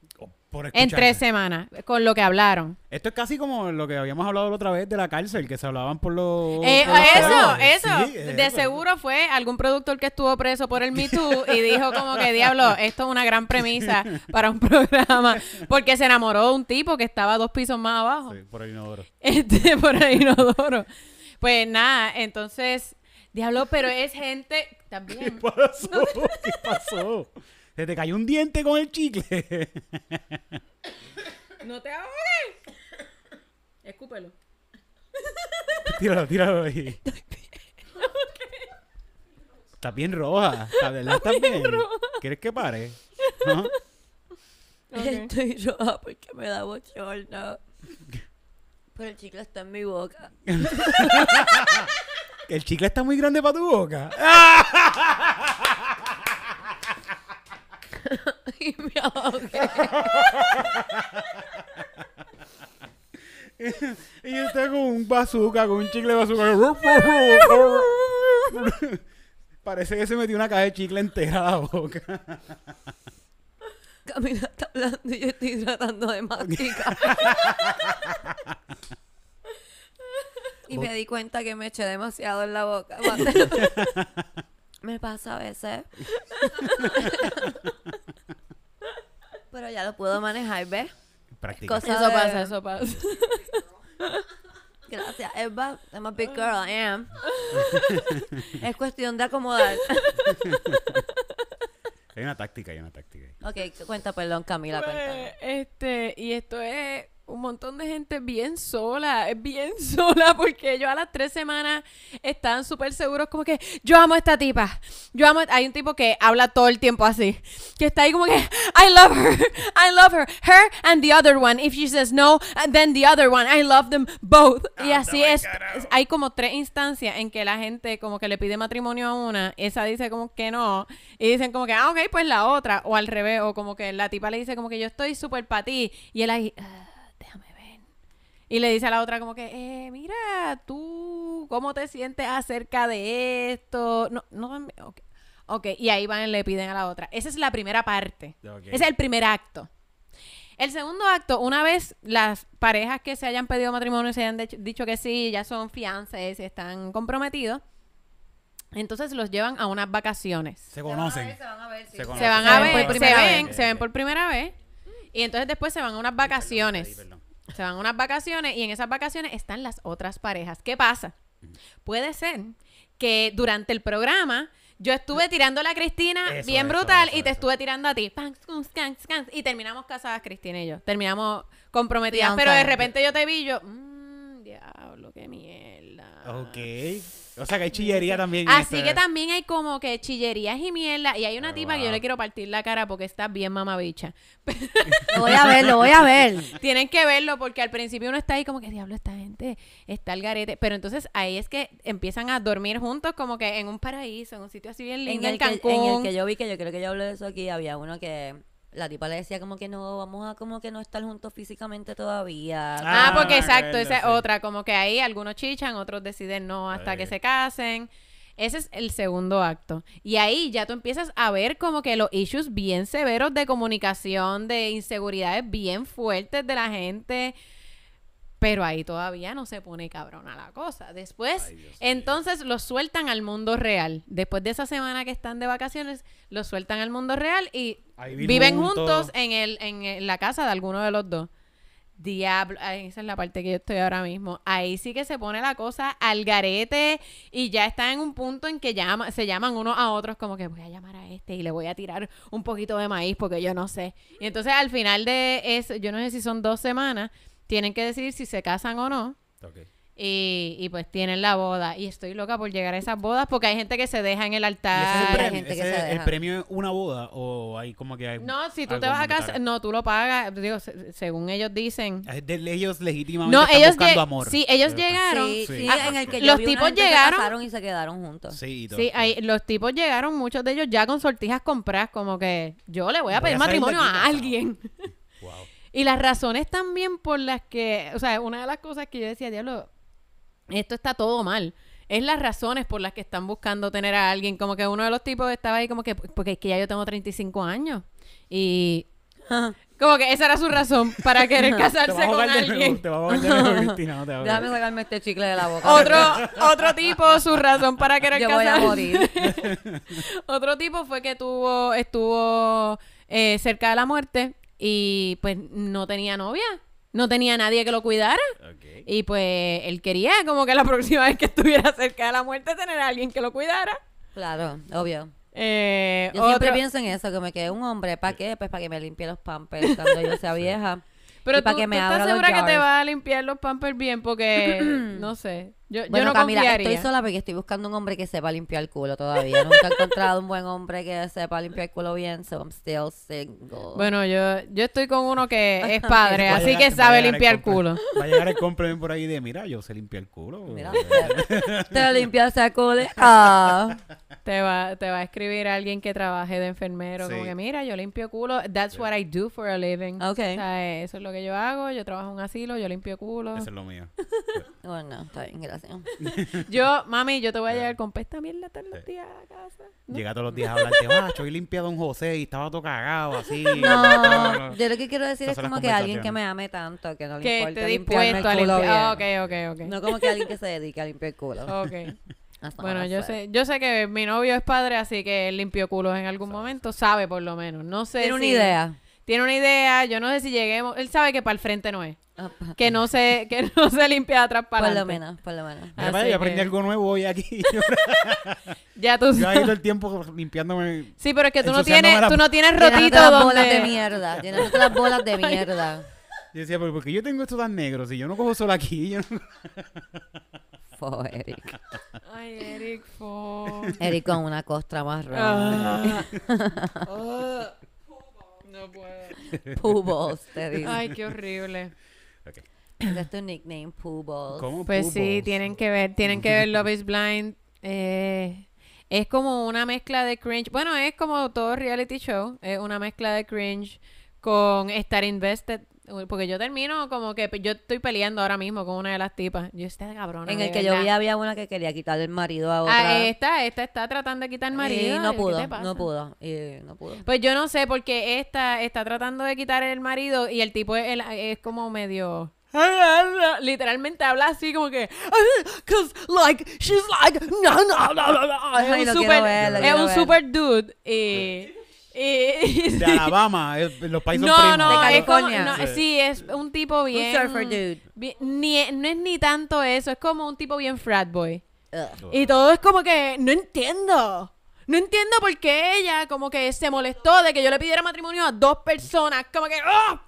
Por En tres semanas, con lo que hablaron. Esto es casi como lo que habíamos hablado la otra vez de la cárcel, que se hablaban por los. Eh, por los eso, eso. Sí, de eso. seguro fue algún productor que estuvo preso por el Me Too y dijo como que, diablo, esto es una gran premisa para un programa. Porque se enamoró de un tipo que estaba dos pisos más abajo. Sí, por el inodoro. Este, por ahí inodoro. Pues nada, entonces, diablo, pero es gente ¿Qué también. pasó? ¿Qué pasó? Se te cayó un diente con el chicle. No te ahogues. Escúpelo. tíralo, tíralo ahí. Estás bien roja. ¿La verdad estás bien? ¿Quieres que pare? ¿No? Estoy roja porque me da bochorno. Pero el chicle está en mi boca. El chicle está muy grande para tu boca. y me ahogué. Y está con un bazooka, con un chicle de bazooka. Parece que se metió una caja de chicle entera a la boca. Camila está hablando y yo estoy tratando de masticar. y me di cuenta que me eché demasiado en la boca. me pasa a veces. Pero ya lo puedo manejar, ¿ves? Práctica. Cosa Eso de- pasa, eso pasa. Gracias, Eva. I'm a big girl, I am. es cuestión de acomodar. Hay una táctica, hay una táctica. ok, cuenta, perdón, Camila, cuenta. Pues, este, y esto es un montón de gente bien sola, es bien sola, porque ellos a las tres semanas están súper seguros como que yo amo a esta tipa, yo amo, hay un tipo que habla todo el tiempo así, que está ahí como que I love her, I love her, her and the other one, if she says no, then the other one, I love them both, y así es, es- hay como tres instancias en que la gente como que le pide matrimonio a una, esa dice como que no, y dicen como que, ah, ok, pues la otra, o al revés, o como que la tipa le dice como que yo estoy súper para ti, y él ahí, "Ah. Y le dice a la otra como que, eh, mira, tú, ¿cómo te sientes acerca de esto? No, no, ok. Ok, y ahí van y le piden a la otra. Esa es la primera parte. Ese es el primer acto. El segundo acto, una vez las parejas que se hayan pedido matrimonio se hayan dicho que sí, ya son fiances, están comprometidos, entonces los llevan a unas vacaciones. Se conocen. Se van a ver. Se van a ver, se ven por primera vez. Y entonces después se van a unas vacaciones. Se van a unas vacaciones y en esas vacaciones están las otras parejas. ¿Qué pasa? Puede ser que durante el programa yo estuve tirando a Cristina Eso, bien eso, brutal eso, y te eso. estuve tirando a ti. Y terminamos casadas, Cristina y yo. Terminamos comprometidas. Pero de repente yo te vi y yo, mmm, diablo, qué mierda. Ok. O sea que hay chillería también. Así este- que también hay como que chillerías y mierda. Y hay una Ah, tipa que yo le quiero partir la cara porque está bien mamabicha. Lo voy a ver, lo voy a ver. Tienen que verlo porque al principio uno está ahí como que diablo esta gente está al garete. Pero entonces ahí es que empiezan a dormir juntos como que en un paraíso, en un sitio así bien En lindo en, el, Cancún. en el que yo vi que yo creo que yo hablé de eso aquí, había uno que la tipa le decía como que no, vamos a como que no estar juntos físicamente todavía. Ah, Ah, porque exacto, esa es sí. otra. Como que ahí algunos chichan, otros deciden no hasta que Ok. se casen. Ese es el segundo acto. Y ahí ya tú empiezas a ver como que los issues bien severos de comunicación, de inseguridades bien fuertes de la gente. Pero ahí todavía no se pone cabrona la cosa. Después, Ay, entonces los sueltan al mundo real. Después de esa semana que están de vacaciones, los sueltan al mundo real y viven viven juntos. juntos en, el, en la casa de alguno de los dos. Diablo, esa es la parte que yo estoy ahora mismo. Ahí sí que se pone la cosa al garete y ya está en un punto en que llama, se llaman unos a otros como que voy a llamar a este y le voy a tirar un poquito de maíz porque yo no sé. Y entonces al final de eso, yo no sé si son dos semanas, tienen que decidir si se casan o no. Y, y pues tienen la boda. Y estoy loca por llegar a esas bodas porque hay gente que se deja en el ¿Y ese es altar. el hay premio? que ¿Ese se es ¿El deja. premio es una boda o hay como que hay No, si tú te vas a casar, no, tú lo pagas, digo, se- según ellos dicen. Es de- ellos legítimamente No, están ellos buscando amor. sí, ellos llegaron. Sí, Sí. sí, Ah, en el que yo los vi una tipos gente se llegaron- casaron y se quedaron juntos. Sí, y todo. Sí, hay- los tipos llegaron, muchos de ellos ya con sortijas compradas, como que yo le voy a Voy pedir a matrimonio a alguien. Wow. Y las razones también por las que, o sea, una de las cosas que yo decía, diablo, esto está todo mal. Es las razones por las que están buscando tener a alguien. Como que uno de los tipos estaba ahí como que, porque es que ya yo tengo 35 años. Y como que esa era su razón para querer Te casarse a con nuevo, alguien. te a ahogar de nuevo, Cristina, no te ahogues. Déjame sacarme este chicle de la boca. Otro, otro tipo, su razón para querer Yo voy a casarse. morir. Otro tipo fue que tuvo, estuvo eh, cerca de la muerte y pues no tenía novia, no tenía nadie que lo cuidara. Y pues él quería como que la próxima vez que estuviera cerca de la muerte tener a alguien que lo cuidara. Claro, obvio. Eh, Yo siempre pienso en eso, que me quede un hombre. ¿Para qué? Pues para que me limpie los pampers cuando yo sea vieja. pero y para tú, que me tú estás segura que te va a limpiar los pampers bien porque no sé. Yo, yo Bueno, no Camila, confiaría. estoy sola porque estoy buscando un hombre que sepa limpiar el culo todavía. Nunca he encontrado un buen hombre que sepa limpiar el culo bien, so I'm still single. Bueno, yo, yo estoy con uno que es padre, así llegar- que sabe el limpiar compre- culo. Va a llegar el complemento por ahí de, mira, yo sé limpiar el culo. Mira, te, limpias ese culo. Ah. Te va, te va a escribir alguien que trabaje de enfermero, como que mira, yo limpio culo. That's what I do for a living. Ok. O sea, eso es lo que yo hago. Yo trabajo en un asilo, yo limpio culo. Eso es lo mío. Bueno, está bien, gracias. Yo, mami, yo te voy a llevar con pesta mierda todos los Sí. días a la casa. ¿no? Llega todos los días a hablarte, ah, yo limpia a Don José y estaba todo cagado, así. No, yo lo que quiero decir Esas es como que alguien que me ame tanto, que no le importa esté dispuesto a el culo limpiar. Bien. ok, ok, ok. No como que alguien que se dedique a limpiar el culo. Ok. Bueno, yo sé, yo sé que mi novio es padre, así que él limpió culos en algún momento, sabe por lo menos. No sé Tiene una idea. Tiene una idea, yo no sé si lleguemos. Él sabe que para el frente no es. Ah, Que no se, que no se limpia de atrás para Por lo menos, por lo menos. Mira, yo aprendí que- algo nuevo hoy aquí. Ya tú Yo todo sabes. el tiempo limpiándome. Sí, pero es que tú no tienes, la- tú no tienes rotito las donde... bolas de mierda. Llenándote las bolas de mierda. Yo decía, pero ¿por qué yo tengo esto tan negro? Si yo no cojo sol aquí, yo no... Fo, Eric. Ay, Eric, fo. Eric con una costra marrón. Ah. Ah. No puedo. Balls, te digo. Ay, qué horrible. Ese es tu nickname, Balls. ¿Cómo Pues sí, tienen que ver, tienen que ver Love is Blind. Eh, es como una mezcla de cringe. Bueno, es como todo reality show. Es una mezcla de cringe con estar invested. Porque yo termino como que yo estoy peleando ahora mismo con una de las tipas. Yo esta cabrona. En el que yo vi había una que quería quitarle el marido a otra. Ah, esta, esta está tratando de quitar el marido. Y no ¿Qué pudo, no pudo. Y no pudo. Pues yo no sé, porque esta está tratando de quitar el marido y el tipo es, como medio... Literalmente habla así como que cause like she's like no no no no es un super dude y, y- De Alabama, eh, los países no primos. no De es como California. no, Sí. sí es un tipo bien Un surfer dude. bien- ni, no es ni tanto eso es como un tipo bien frat boy Ugh. y todo es como que no entiendo. No entiendo por qué ella como que se molestó de que yo le pidiera matrimonio a dos personas. Como que, ¡oh,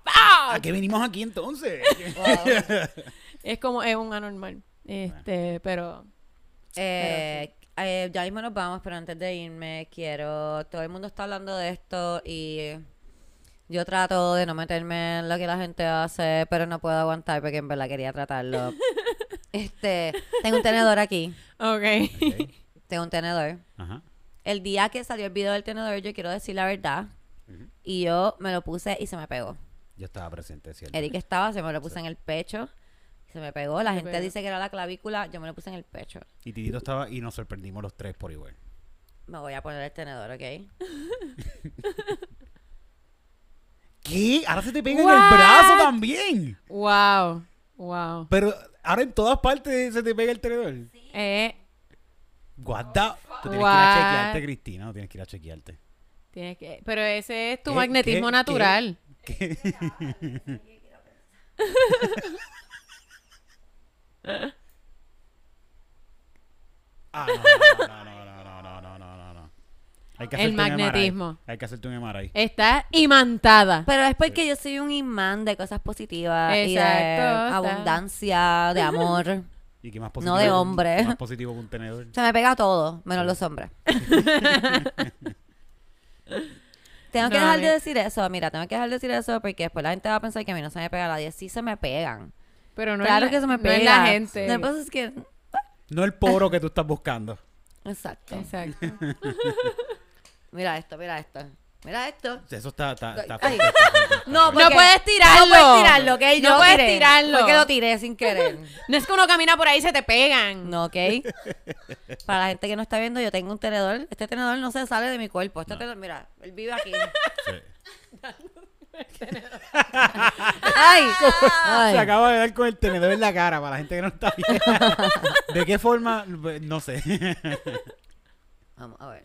¿A qué venimos aquí entonces? Es como, es un anormal. Este, pero... Eh, eh, ya mismo nos vamos, pero antes de irme, quiero. Todo el mundo está hablando de esto y yo trato de no meterme en lo que la gente hace, pero no puedo aguantar porque en verdad quería tratarlo. este, tengo un tenedor aquí. Ok. Ok. Tengo un tenedor. Ajá. El día que salió el video del tenedor, yo quiero decir la verdad. Y yo me lo puse y se me pegó. Yo estaba presente, ¿cierto? Eric estaba, se me lo puse en el pecho. Se me pegó. La Se gente pegó. dice que era la clavícula. Yo me lo puse en el pecho. Y Titito estaba y nos sorprendimos los tres por igual. Me voy a poner el tenedor, ¿ok? ¿Qué? Ahora se te pega en el brazo también. Wow. Wow. Pero ahora en todas partes se te pega el tenedor. Eh, What the- Tú tienes que ir a chequearte, Cristina. No tienes que ir a chequearte. tienes que, pero ese es tu ¿Qué? magnetismo ¿Qué? natural. ¿Qué? Ah, no, no, no, no, no, no, no, no, no, no. Hay que El hacerte un MRI. magnetismo. Hay que hacerte un MRI. Está imantada. Pero es porque yo soy un imán de cosas positivas y de Exacto, está. abundancia, de amor. ¿Y qué más positivo? No de que un- hombre. Más positivo que un tenedor. Se me pega todo, menos los hombres. tengo que No, dejar de decir eso. Mira, tengo que dejar de decir eso porque después la gente va a pensar que a mí no se me pega nadie. Sí se me pegan. Pero no claro es la, que se me no pega. es la gente. Lo que pasa es que... No el poro que tú estás buscando. Exacto. Exacto. Mira esto, mira esto. Mira esto. Eso está... está, está fuerte, No. No puedes tirarlo. No puedes tirarlo, ¿ok? Yo No puedes tiré. tirarlo. Fue que lo tiré sin querer. No es que uno camina por ahí y se te pegan. No, ¿ok? Para la gente que no está viendo, yo tengo un tenedor. Este tenedor no se sale de mi cuerpo. Este tenedor, mira, él vive aquí. Sí. ¡Ay! Se Ay. acaba de dar con el tenedor en la cara para la gente que no está viendo. ¿De qué forma? No sé. Vamos a ver.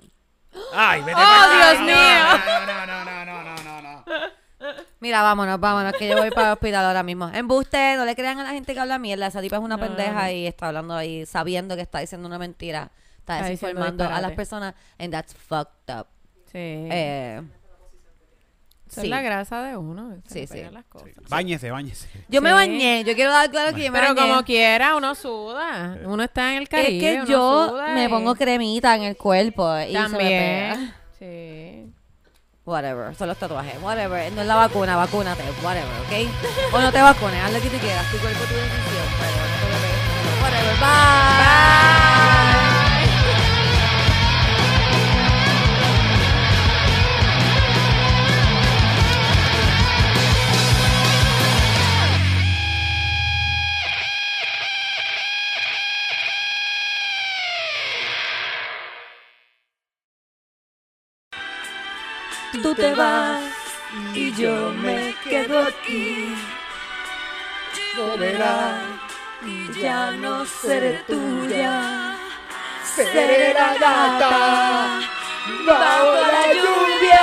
Ay, vete ¡Oh, Dios mío! No, no, no, no, no, no, no, no. Mira, vámonos, vámonos, que yo voy para el hospital ahora mismo. Embuste, no le crean a la gente que habla mierda. Esa tipa es una No, pendeja no. y está hablando ahí sabiendo que está diciendo una mentira. Está Está diciendo desinformando a las disparate. personas. And that's fucked up. Sí. Eh, Esa sí. es la grasa de uno. Sí, sí. las cosas. Báñese, báñese. yo me Sí. bañé. Yo quiero dar claro que yo me Pero bañé. como quiera, uno suda. Uno está en el es Caribe. que uno yo suda me y- pongo cremita en el cuerpo y se me pega. También. Sí. Whatever, son los tatuajes. Whatever, no es la vacuna, vacúnate. Whatever, ¿ok? O no te vacunes, haz lo que tú quieras, tu cuerpo, tu decisión. Pero no te lo pegues. Whatever, bye. Tú te vas y yo me quedo aquí. Verás, ya no seré tuya. Seré la gata bajo la lluvia.